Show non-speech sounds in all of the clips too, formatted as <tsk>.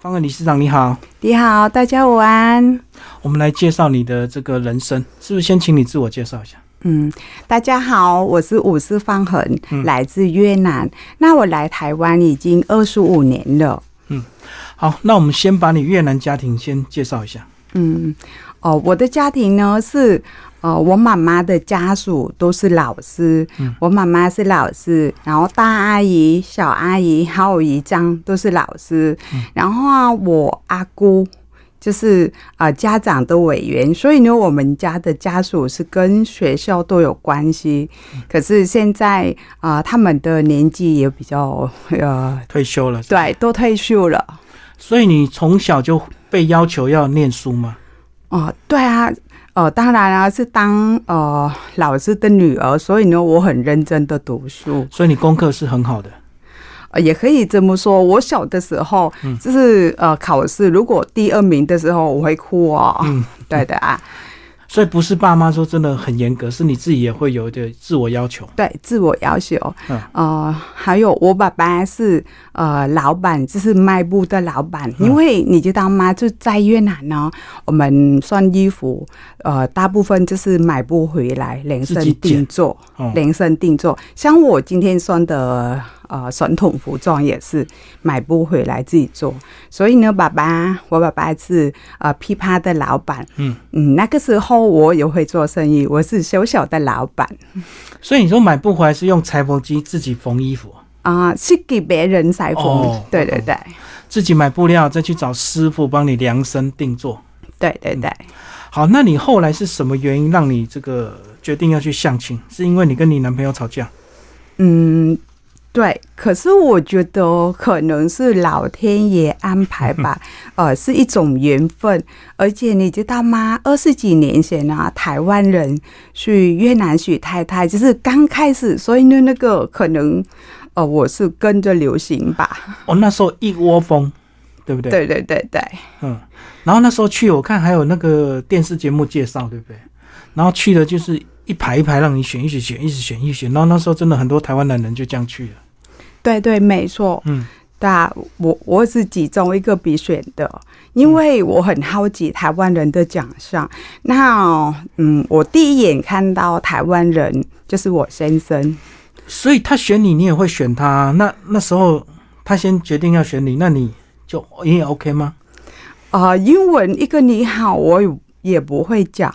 方恩理事长你好，你好，大家午安。我们来介绍你的这个人生，是不是先请你自我介绍一下？嗯，大家好，我是武士方恒，来自越南。那我来台湾已经二十五年了。嗯，好，那我们先把你越南家庭先介绍一下。嗯，哦，我的家庭呢是。哦，我妈妈的家属都是老师，我妈妈是老师，然后大阿姨、小阿姨还有姨丈都是老师，然后啊，我阿姑就是呃家长的委员，所以呢，我们家的家属是跟学校都有关系。可是现在啊，他们的年纪也比较呃退休了，对，都退休了。所以你从小就被要求要念书吗？哦，对啊。哦，当然啊，是当呃老师的女儿，所以呢，我很认真的读书。所以你功课是很好的，呃，也可以这么说。我小的时候，就是呃考试，如果第二名的时候，我会哭哦。嗯，对的啊。所以不是爸妈说真的很严格，是你自己也会有一点自我要求。对，自我要求。嗯，呃，还有我爸爸是呃老板，就是卖布的老板。因为你知道吗？就在越南呢，我们算衣服，呃，大部分就是买布回来量身定做，量身定做。像我今天穿的。呃，传统服装也是买不回来自己做，所以呢，爸爸，我爸爸是呃批发的老板，嗯嗯，那个时候我也会做生意，我是小小的老板。所以你说买不回来是用裁缝机自己缝衣服啊？是给别人裁缝？对对对，自己买布料，再去找师傅帮你量身定做。对对对，好，那你后来是什么原因让你这个决定要去相亲？是因为你跟你男朋友吵架？嗯。对，可是我觉得可能是老天爷安排吧，<laughs> 呃，是一种缘分。而且你知道吗？二十几年前啊，台湾人去越南娶太太，就是刚开始，所以呢，那个可能，呃，我是跟着流行吧。哦，那时候一窝蜂，对不对？对对对对。嗯，然后那时候去，我看还有那个电视节目介绍，对不对？然后去的就是一排一排让你选，一直选，一直选，一直选。然后那时候真的很多台湾男人就这样去了。对对，没错。嗯，对啊，我我是其中一个必选的，因为我很好奇台湾人的长相。那嗯，我第一眼看到台湾人就是我先生，所以他选你，你也会选他。那那时候他先决定要选你，那你就你也 OK 吗？啊，英文一个你好，我也不会讲。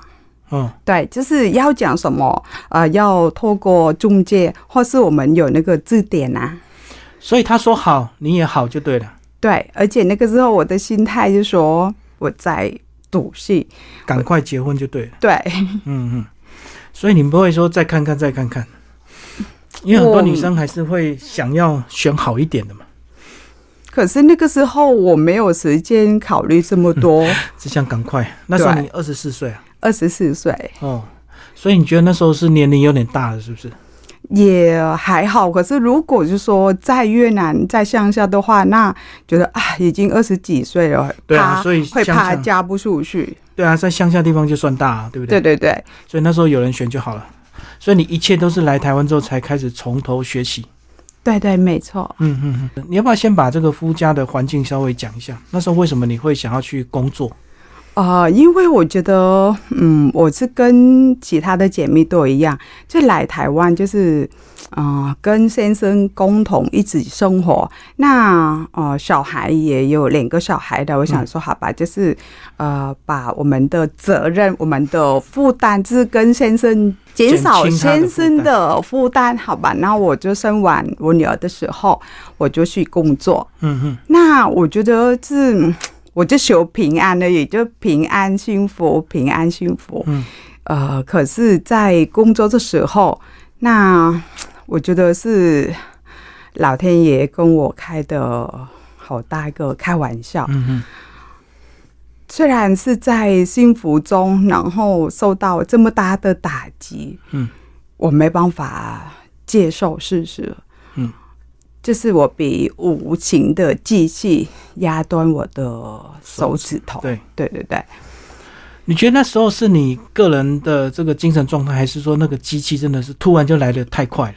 嗯，对，就是要讲什么，呃，要透过中介，或是我们有那个字典啊。所以他说好，你也好就对了。对，而且那个时候我的心态就说我在赌气，赶快结婚就对了。对，嗯嗯。所以你不会说再看看再看看，因为很多女生还是会想要选好一点的嘛。可是那个时候我没有时间考虑这么多，<laughs> 只想赶快。那时候你二十四岁啊？二十四岁。哦，所以你觉得那时候是年龄有点大了，是不是？也还好，可是如果就说在越南在乡下的话，那觉得啊，已经二十几岁了，对啊，所以会怕嫁不出去。对啊，在乡下地方就算大，对不对？对对对，所以那时候有人选就好了。所以你一切都是来台湾之后才开始从头学习。对对，没错。嗯嗯嗯，你要不要先把这个夫家的环境稍微讲一下？那时候为什么你会想要去工作？啊，因为我觉得，嗯，我是跟其他的姐妹都一样，就来台湾就是，啊，跟先生共同一起生活。那，呃，小孩也有两个小孩的，我想说，好吧，就是，呃，把我们的责任、我们的负担，就是跟先生减少先生的负担，好吧？那我就生完我女儿的时候，我就去工作。嗯哼，那我觉得是。我就求平安而已，就平安幸福，平安幸福。嗯，呃，可是，在工作的时候，那 <tsk> 我觉得是老天爷跟我开的好大一个开玩笑。嗯嗯，虽然是在幸福中，然后受到这么大的打击，嗯，我没办法接受事实。就是我比无情的机器压断我的手指头。对对对对，你觉得那时候是你个人的这个精神状态，还是说那个机器真的是突然就来的太快了？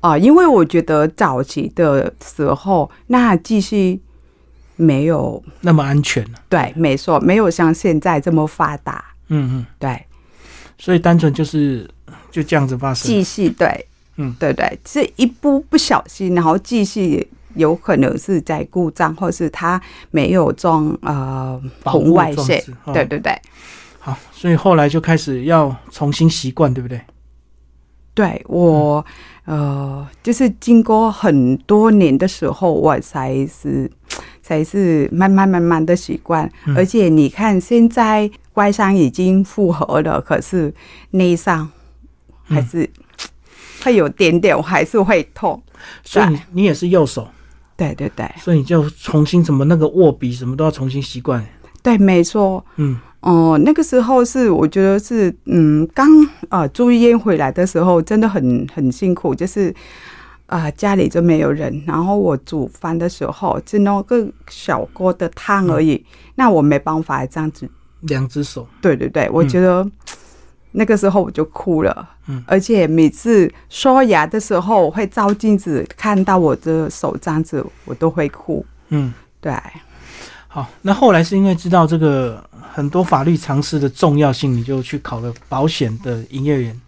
啊，因为我觉得早期的时候，那机器没有那么安全了。对，没错，没有像现在这么发达。嗯嗯，对，所以单纯就是就这样子发生。继续对，嗯。对对，是一不不小心，然后继续有可能是在故障，或是它没有装呃红外线。对对对。好，所以后来就开始要重新习惯，对不对？对，我呃，就是经过很多年的时候，我才是才是慢慢慢慢的习惯。嗯。而且你看，现在外伤已经复合了，可是内伤还是、嗯会有点点，我还是会痛。所以你你也是右手，对对对所以你就重新怎么那个握笔什么都要重新习惯。对，没错。嗯哦、那个时候是我觉得是，嗯，刚啊住院回来的时候，真的很很辛苦，就是啊、家里就没有人，然后我煮饭的时候只弄个小锅的汤而已，那我没办法这样子。两只手，对对对，我觉得、那个时候我就哭了，嗯而且每次刷牙的时候会照镜子看到我的手这样子，我都会哭。嗯。对，好，那后来是因为知道这个很多法律常识的重要性，你就去考了保险的营业员。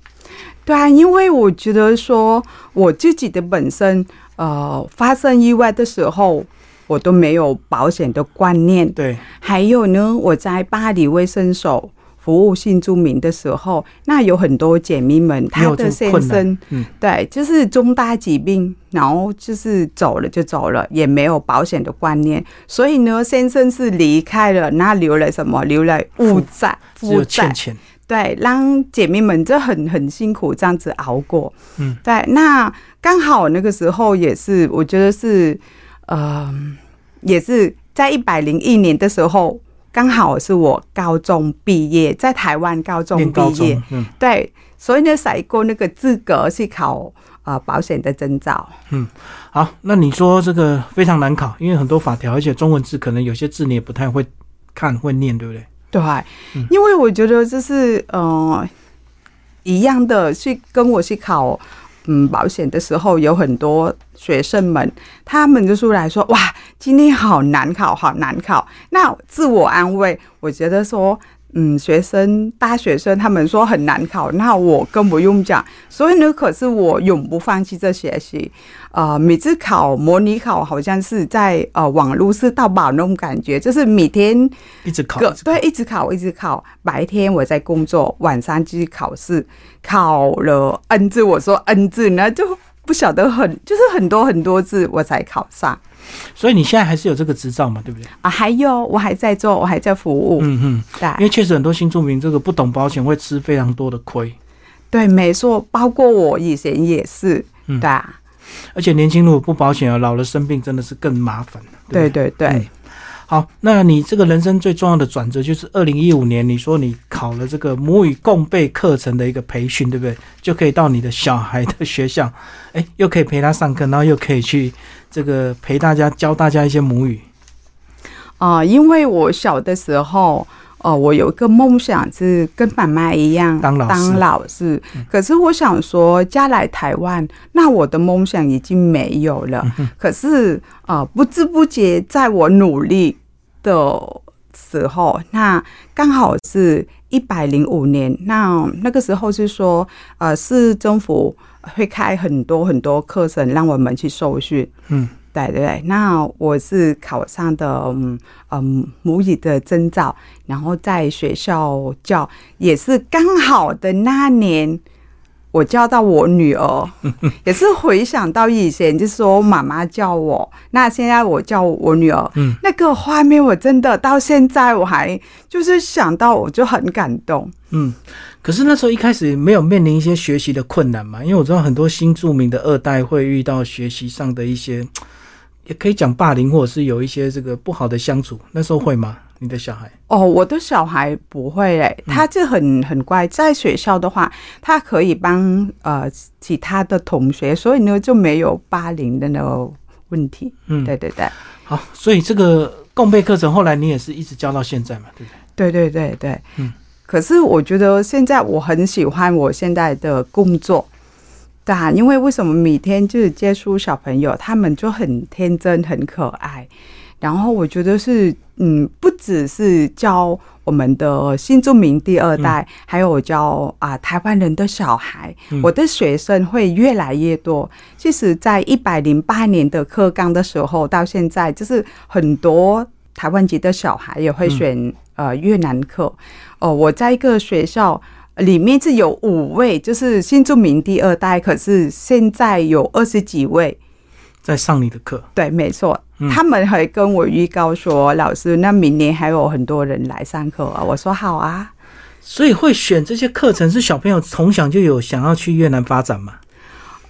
对啊，因为我觉得说我自己的本身，呃，发生意外的时候，我都没有保险的观念。对，还有呢，我在巴黎卫生所服务新住民的时候，那有很多姐妹们，她的先生，嗯对，就是重大疾病，然后就是走了就走了，也没有保险的观念，所以呢，先生是离开了，那留了什么？留了负债，负债。对，让姐妹们这很很辛苦这样子熬过。嗯，对，那刚好那个时候也是，我觉得是，呃，也是在一百零一年的时候，刚好是我高中毕业，在台湾高中毕业，，嗯对，所以呢，才过那个资格去考呃保险的证照。嗯好，那你说这个非常难考，因为很多法条，而且中文字可能有些字你也不太会看会念，对不对？对，嗯因为我觉得就是呃一样的，去跟我去考嗯保险的时候，有很多学生们，他们就出来说：“哇，今天好难考，好难考。”那自我安慰，我觉得说。嗯，学生、大学生他们说很难考，那我更不用讲。所以呢，可是我永不放弃这学习。呃，每次考模拟考，好像是在呃网络是盗宝那种感觉，就是每天一直考，对，一直考，一直考。白天我在工作，晚上继续考试，考了 N 字，我说 N 字呢，就不晓得很，就是很多很多字我才考上所以你现在还是有这个执照嘛，对不对？啊。还有，我还在做，我还在服务，嗯嗯，对。因为确实很多新住民这个不懂保险会吃非常多的亏，对，没错，包括我以前也是，嗯。对。啊，而且年轻如果不保险啊，老了生病真的是更麻烦。对对？对好，那你这个人生最重要的转折就是二零一五年，你说你考了这个母语共备课程的一个培训，对不对？就可以到你的小孩的学校，<laughs> 哎，又可以陪他上课，然后又可以去这个陪大家教大家一些母语。啊、因为我小的时候，呃，我有一个梦想是跟妈妈一样当老师当老师。可是我想说，嫁来台湾，那我的梦想已经没有了。可是呃，不知不觉在我努力的时候，那刚好是一百零五年，那那个时候是说，呃，市政府会开很多很多课程让我们去受训。嗯，对对对，那我是考上的嗯嗯母语的证照，然后在学校教，也是刚好的那年，我教到我女儿，<laughs> 也是回想到以前，就是说妈妈叫我，那现在我叫我女儿，嗯，那个画面我真的到现在我还就是想到我就很感动。嗯，可是那时候一开始没有面临一些学习的困难嘛，因为我知道很多新著名的二代会遇到学习上的一些，也可以讲霸凌，或者是有一些这个不好的相处。那时候会吗？你的小孩？哦，我的小孩不会嘞，他就很很乖，在学校的话，他可以帮呃其他的同学，所以呢就没有霸凌的那个问题。嗯，对对对，好，所以这个共备课程后来你也是一直教到现在嘛，对不对？对对对对，嗯。可是我觉得现在我很喜欢我现在的工作，对啊，因为为什么每天就是接触小朋友，他们就很天真、很可爱。然后我觉得是，嗯，不只是教我们的新住民第二代，还有教啊台湾人的小孩，我的学生会越来越多。其实，在一百零八年的课纲的时候，到现在就是很多台湾籍的小孩也会选呃越南课。哦，我在一个学校里面是有五位，就是新住民第二代，可是现在有二十几位。在上你的课，对，没错，他们还跟我预告说，老师，那明年还有很多人来上课啊。我说好啊，所以会选这些课程是小朋友从小就有想要去越南发展嘛？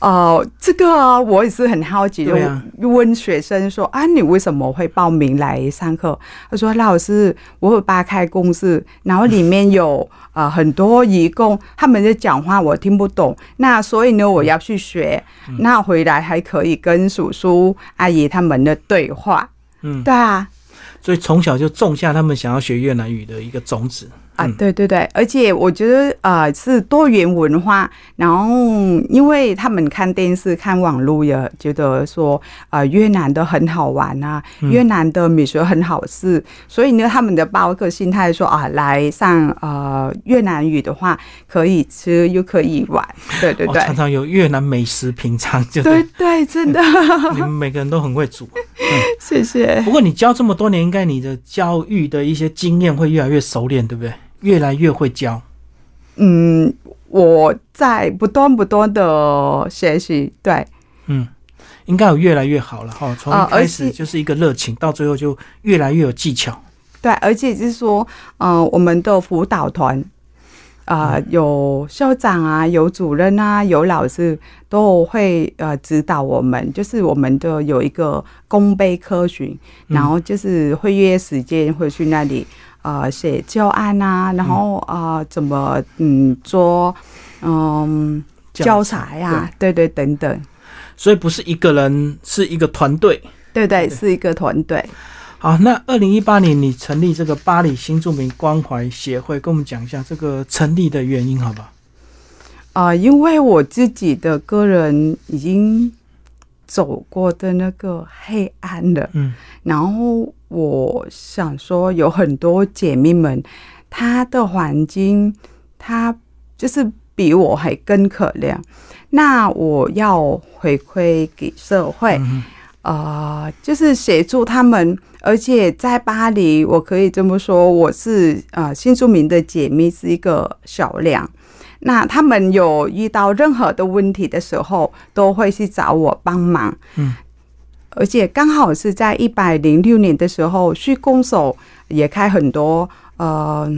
哦，这个我也是很好奇，就问学生说啊，你为什么会报名来上课？他说老师，我有八开公司，然后里面有啊很多义工，他们的讲话我听不懂，那所以呢，我要去学，那回来还可以跟叔叔阿姨他们的对话。嗯，对啊，所以从小就种下他们想要学越南语的一个种子。啊，对对对，而且我觉得呃是多元文化，然后因为他们看电视、看网络也觉得说啊越南的很好玩啊，越南的美食很好吃，所以呢他们的包个心态说啊来上呃越南语的话可以吃又可以玩，对对对，常常有越南美食品尝，就对对，真的，<laughs> 你们每个人都很会煮，<laughs> 谢谢。不过你教这么多年，应该你的教育的一些经验会越来越熟练，对不对？越来越会教，嗯，我在不断不断的学习，对，嗯，应该有越来越好了哈。从一开始就是一个热情，到最后就越来越有技巧，对，而且是说，嗯，我们的辅导团啊，有校长啊，有主任啊，有老师都会呃指导我们，就是我们的有一个公杯科学，然后就是会约时间会去那里。呃，写教案啊，然后啊，怎么嗯做嗯教材呀？对对，等等。所以不是一个人，是一个团队。对对，是一个团队。好，那二零一八年你成立这个巴黎新著名关怀协会，跟我们讲一下这个成立的原因，好吧？啊，因为我自己的个人已经走过的那个黑暗了，嗯，然后。我想说，有很多姐妹们，她的环境，她就是比我还更可怜。那我要回馈给社会，呃，就是协助他们。而且在巴黎，我可以这么说，我是呃新住民的姐妹是一个小量。那他们有遇到任何的问题的时候，都会去找我帮忙。嗯。而且刚好是在一百零六年的时候，去公所也开很多呃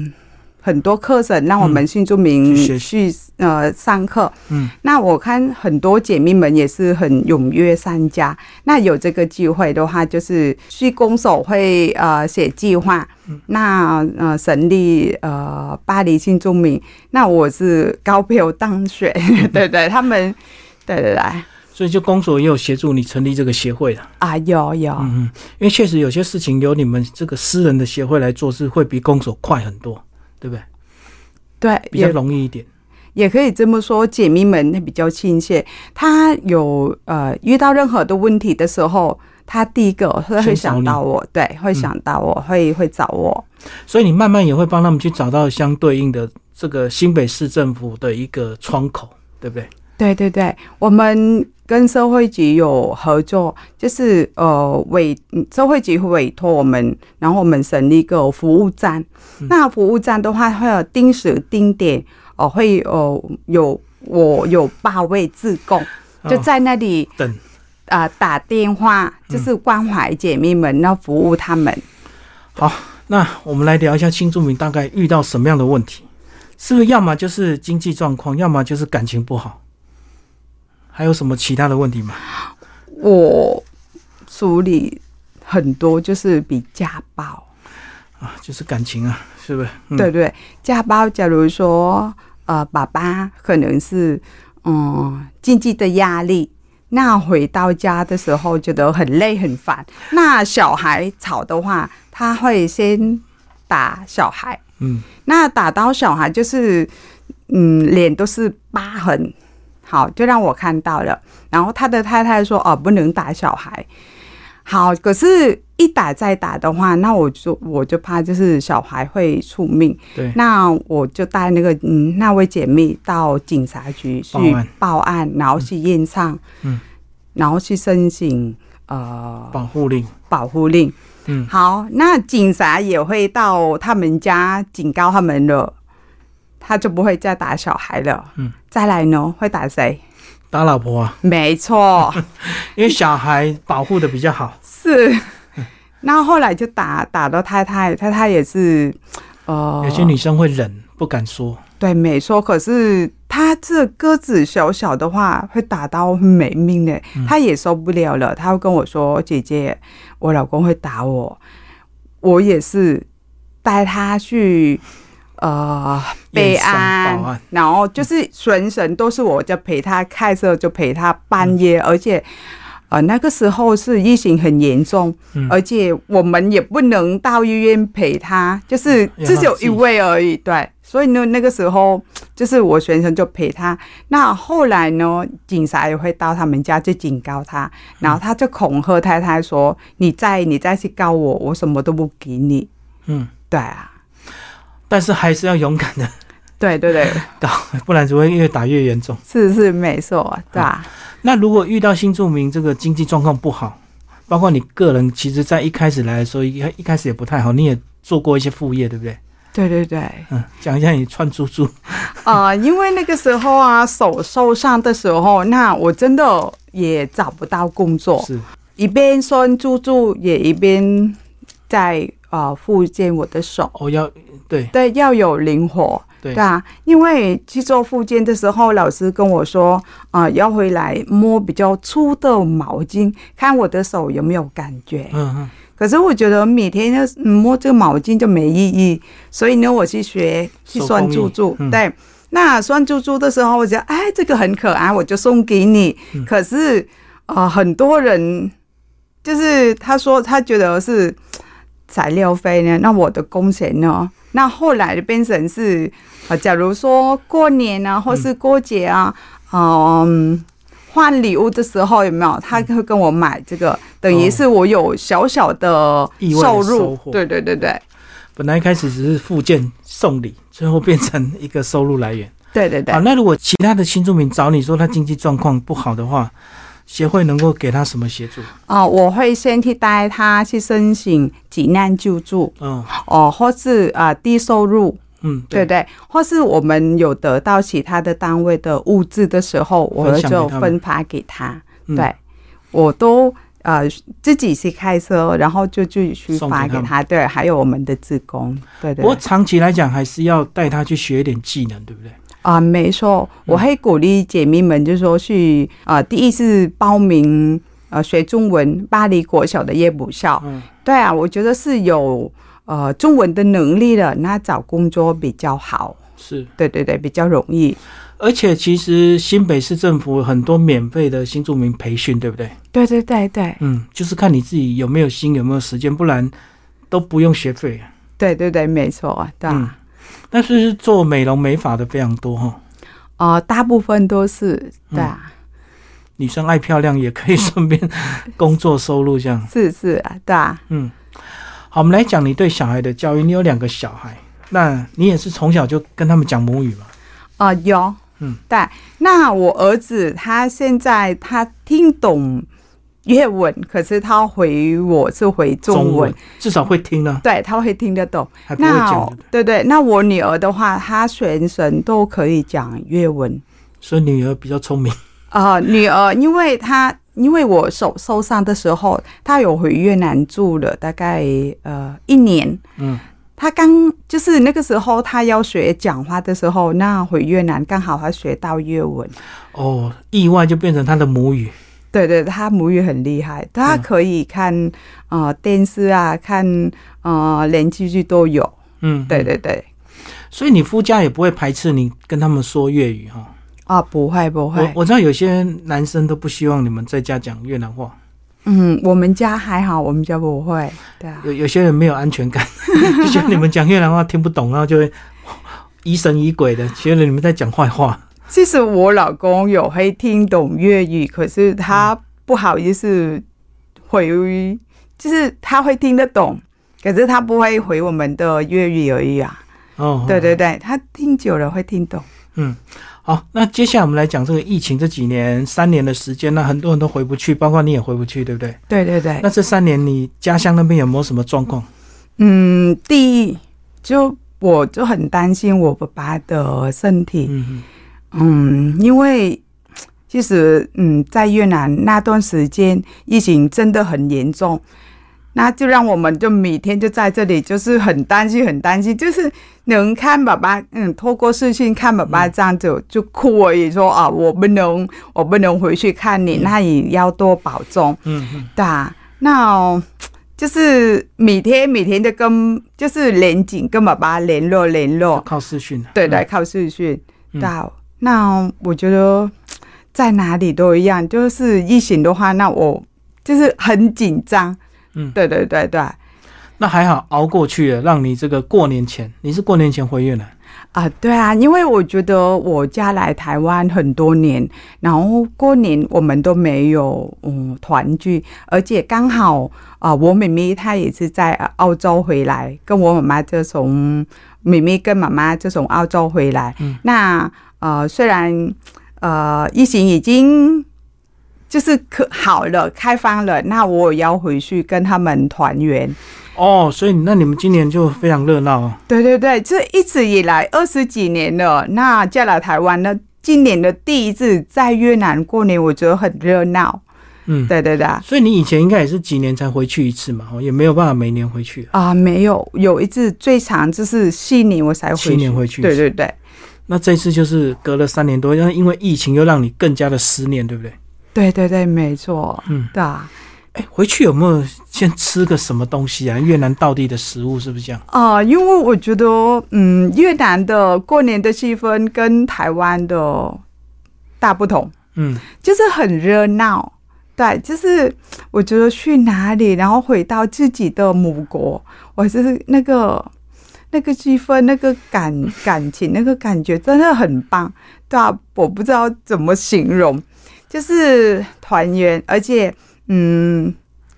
很多课程，让我们新住民去呃上课。嗯，那我看很多姐妹们也是很踊跃参加。那有这个机会的话，就是去公所会呃写计划。那呃成立呃巴黎新住民，那我是高票当选。<laughs> 对对，他们对对对。所以，就公所也有协助你成立这个协会的啊，有有，嗯嗯，因为确实有些事情由你们这个私人的协会来做，是会比公所快很多，对不对？对，比较容易一点，也可以这么说，姐妹们比较亲切。他有呃遇到任何的问题的时候，他第一个会会想到我，对，会想到我，会会找我。所以你慢慢也会帮他们去找到相对应的这个新北市政府的一个窗口，对不对？对对对，我们。跟社会局有合作，就是呃委社会局委托我们，然后我们成立一个服务站。那服务站的话，会有定时定点哦，会有有我有八位自贡，就在那里等啊打电话，就是关怀姐妹们，然后服务他们。好，那我们来聊一下新住民大概遇到什么样的问题？是不是要么就是经济状况，要么就是感情不好？还有什么其他的问题吗？我处理很多，就是比家暴啊，就是感情啊，是不是？对对，家暴，假如说呃，爸爸可能是嗯经济的压力，那回到家的时候觉得很累很烦。那小孩吵的话，他会先打小孩，嗯，那打到小孩就是嗯脸都是疤痕。好，就让我看到了。然后他的太太说：“哦，不能打小孩。”好，可是，一打再打的话，那我就我就怕就是小孩会出命，对，那我就带那个嗯那位姐妹到警察局去报案报案，然后去验伤，嗯，然后去申请呃保护令，保护令。嗯，好，那警察也会到他们家警告他们了，他就不会再打小孩了。嗯，再来呢，会打谁？打老婆啊，没错，<laughs> 因为小孩保护的比较好，是。那后来就打打到太太，太太也是，呃，有些女生会忍，不敢说，对，没错。可是他这个子小小的话，会打到没命的，他也受不了了。他会跟我说：“姐姐，我老公会打我。”我也是带他去呃备验伤案，然后就是全程都是我在陪他开车，就陪他半夜，而且。呃，那个时候是疫情很严重，嗯而且我们也不能到医院陪他，就是嗯只有一位而已，对。所以呢，那个时候就是我先生就陪他。那后来呢，警察也会到他们家去警告他，然后他就恐吓太太说：“你再你再去告我，我什么都不给你。嗯，”对啊，但是还是要勇敢的对对对，打，<laughs> 不然只会越打越严重。是是没错，对啊，那如果遇到新住民这个经济状况不好，包括你个人，其实在一开始来的时候，一一开始也不太好，你也做过一些副业，对不对？对对对。嗯，讲一下你串珠珠，啊、<laughs> 因为那个时候啊，手受伤的时候，那我真的也找不到工作，是一边算珠珠，也一边在呃复健我的手。哦，要对。对，要有灵活，对。啊，因为去做复健的时候，老师跟我说，啊、要回来摸比较粗的毛巾，看我的手有没有感觉。嗯嗯，可是我觉得每天要嗯摸这个毛巾就没意义，所以呢，我去学去算珠珠。对，那算珠珠的时候，我觉得哎，这个很可爱，我就送给你。嗯。可是呃，很多人就是他说他觉得是材料费呢，那我的工钱呢？那后来就变成是啊，假如说过年啊，或是过节啊，嗯。换礼物的时候有没有？他会跟我买这个，等于是我有小小的收入。对对对对本来一开始只是附件送礼，最后变成一个收入来源。对对对啊，。那如果其他的新住民找你说他经济状况不好的话，协会能够给他什么协助？哦、我会先去带他去申请急难救助嗯哦，或是啊、低收入，嗯，对对，或是我们有得到其他的单位的物资的时候，我就分发给他。嗯对，我都呃自己去开车，然后就去去发给他。对，还有我们的职工，对对不长期来讲，还是要带他去学一点技能，对不对？啊、没错，我会鼓励姐妹们，就是说去呃，第一是报名呃学中文，巴黎国小的夜补校。嗯，对啊，我觉得是有呃中文的能力的，那找工作比较好。是。对对对，比较容易。而且其实新北市政府很多免费的新住民培训，对不对？对对对对嗯，就是看你自己有没有心，有没有时间，不然都不用学费。对对对，没错，对啊。嗯，但是做美容美发的非常多哈，呃，大部分都是嗯对啊，女生爱漂亮也可以顺便 <laughs> 工作收入这样。是是啊，对啊。嗯，好，我们来讲你对小孩的教育。你有两个小孩，那你也是从小就跟他们讲母语吗？啊、有，嗯，对。那我儿子他现在他听懂粤文，可是他回我是回中文，至少会听呢，对，他会听得懂。还不会那讲，对对，那我女儿的话，她全程都可以讲粤文。所以女儿比较聪明。啊、女儿，因为她因为我手受伤的时候，她有回越南住了大概呃一年。嗯，她刚就是那个时候，她要学讲话的时候，那回越南刚好她学到越文。哦，意外就变成她的母语。对对，他母语很厉害，她嗯可以看呃电视啊，看呃连续剧都有。嗯，对对对，所以你夫家也不会排斥你跟他们说粤语哈。啊，不会不我会，我知道有些男生都不希望你们在家讲越南话，嗯，我们家还好，我们家不会。对啊，有有些人没有安全感，<laughs> 就觉得你们讲越南话听不懂，然后就会疑神疑鬼的，觉得你们在讲坏话。其实我老公有会听懂粤语，可是他不好意思回就是他会听得懂，可是他不会回我们的粤语而已啊。哦，对对对，他听久了会听懂。嗯，好，那接下来我们来讲这个疫情这几年三年的时间，那很多人都回不去，包括你也回不去，对不对？对对对。那这三年你家乡那边有没有什么状况？嗯，第一就我就很担心我爸爸的身体。嗯嗯嗯，因为其实嗯，在越南那段时间疫情真的很严重，那就让我们就每天就在这里，就是很担心，很担心，就是能看爸爸，嗯，透过视讯看爸爸这样子就哭而已，说啊，我不能，我不能回去看你，那也要多保重，嗯嗯，对啊，那就是每天每天的跟就是连紧跟爸爸联络联络，靠视讯，对对，靠视讯，嗯。对啊。那我觉得在哪里都一样，就是疫情的话，那我就是很紧张。嗯对对对对，那还好熬过去了，让你这个过年前，你是过年前回越南，啊，对啊，因为我觉得我家来台湾很多年，然后过年我们都没有嗯团聚，而且刚好啊、我妹妹她也是在呃澳洲回来，跟我妈妈就从妹妹跟妈妈就从澳洲回来。嗯那呃，虽然呃疫情已经就是可好了，开放了，那我也要回去跟他们团圆。哦，所以那你们今年就非常热闹哦。对对对，这一直以来二十几年了，那嫁来台湾呢，今年的第一次在越南过年，我觉得很热闹。嗯，对对对，所以你以前应该也是几年才回去一次嘛，哦，也没有办法每年回去。啊、没有，有一次最长就是七年我才回去。七年回去对对对那这次就是隔了三年多，因为因为疫情又让你更加的思念，对不对？对对对，没错。嗯，对啊，哎，回去有没有先吃个什么东西啊？越南道地的食物是不是这样？啊、因为我觉得，嗯，越南的过年的气氛跟台湾的大不同。嗯，就是很热闹。对，就是我觉得去哪里，然后回到自己的母国，我就是那个那个气氛、那个感 <laughs> 感情、那个感觉真的很棒。对啊，我不知道怎么形容，就是团圆，而且嗯，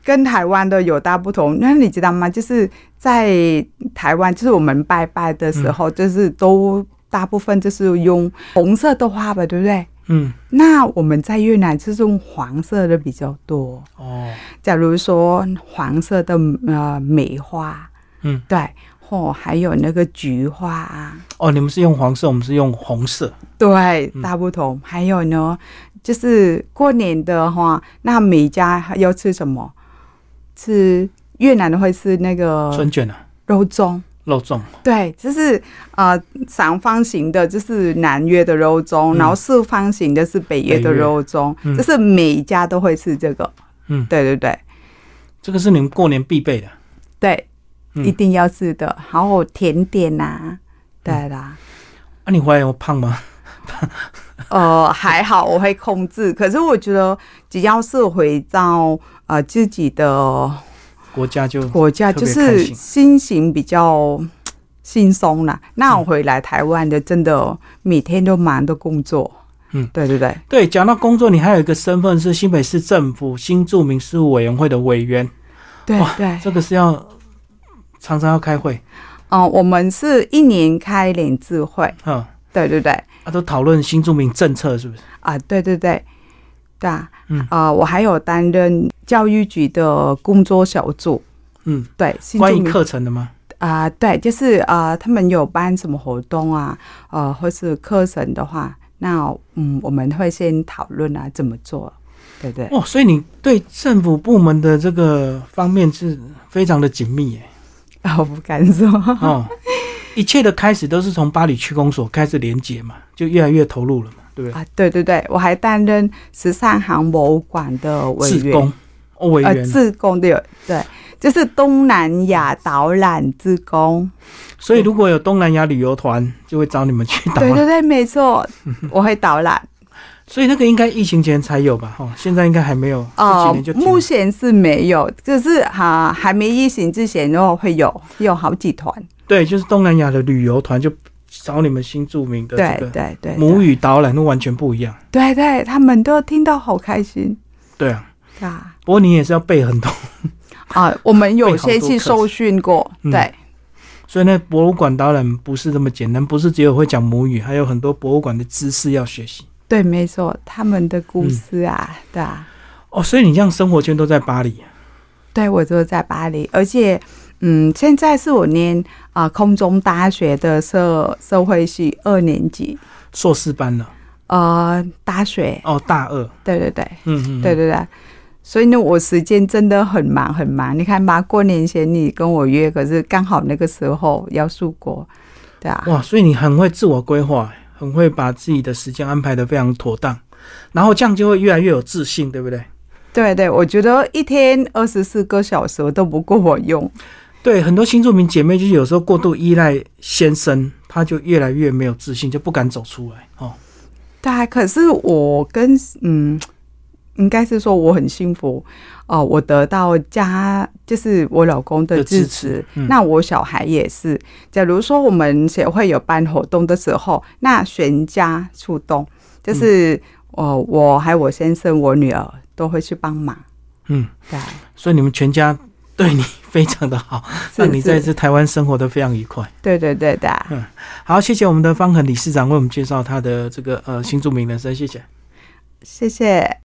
跟台湾的有大不同。那你知道吗？就是在台湾，就是我们拜拜的时候，就是都大部分就是用红色的花吧，对不对？嗯，那我们在越南就是用黄色的比较多，哦，假如说黄色的呃梅花，嗯，对，或还有那个菊花啊，哦，你们是用黄色，我们是用红色。对，嗯大不同。还有呢，就是过年的话，那每家要吃什么？吃越南的会吃那个春卷啊，肉粽。肉粽。对，就是呃长方形的，就是南越的肉粽，嗯然后四方形的是北越的肉粽，嗯就是每一家都会吃这个。嗯，对对对这个是你们过年必备的。对，嗯一定要吃的。还有甜点呐、对啦。啊，你回来有胖吗？呃，<laughs> 还好我会控制，可是我觉得只要是回到呃自己的国家就国家，就是心心情比较轻松啦。那我回来台湾的，真的每天都忙的工作。嗯，对对对。对。讲到工作，你还有一个身份是新北市政府新住民事务委员会的委员，哇对对，这个是要常常要开会，嗯、我们是一年开两次会，嗯，对对对，啊，都讨论新住民政策是不是？啊，对对对，对啊，嗯。啊、我还有担任教育局的工作小组，嗯，对，新关于课程的吗？啊、对，就是呃，他们有办什么活动啊，呃，或是课程的话，那嗯，我们会先讨论啊，怎么做，对对，哦，所以你对政府部门的这个方面是非常的紧密耶。<laughs> 我不敢说，哦，一切的开始都是从巴黎区公所开始连结嘛，就越来越投入了嘛，对不对？啊，对对对，我还担任十三行博物馆的委员，自工哦，委呃，员，自工的，对，就是东南亚导览自工，所以如果有东南亚旅游团，就会找你们去导览。对对对，没错，我会导览。所以那个应该疫情前才有吧？哦，现在应该还没有，哦目前是没有，就是哈、还没疫情之前，然后会有有好几团，对，就是东南亚的旅游团就找你们新著名的对这个对对，母语导览，都完全不一样。对对，他们都听到好开心，对啊，对啊，不过你也是要背很多，<laughs> 啊，我们有些去受训过，嗯对，所以呢，博物馆导览不是这么简单，不是只有会讲母语，还有很多博物馆的知识要学习。对，没错，他们的故事啊，对啊，哦，所以你这样生活圈都在巴黎，对我就在巴黎，而且，嗯，现在是我念啊、空中大学的社社会系二年级，硕士班了。呃，大学，哦，大二。对对对，嗯嗯，对对对，所以呢，我时间真的很忙很忙。你看吧，过年前你跟我约，可是刚好那个时候要出国，对啊，哇，所以你很会自我规划，很会把自己的时间安排的非常妥当，然后这样就会越来越有自信，对不对？对对，我觉得一天二十四个小时都不够我用。对，很多新住民姐妹就是有时候过度依赖先生，她就越来越没有自信，就不敢走出来。哦，对啊，可是我跟嗯，应该是说我很幸福哦、我得到家就是我老公的的支支持那我小孩也是。假如说我们协会有办活动的时候，那全家出动，就是哦、我还有我先生、我女儿都会去帮忙。嗯，对，所以你们全家对你非常的好，是让你在是这台湾生活的非常愉快。对对对的啊，好，谢谢我们的方恒理事长为我们介绍他的这个呃新著名人生，谢谢。谢谢。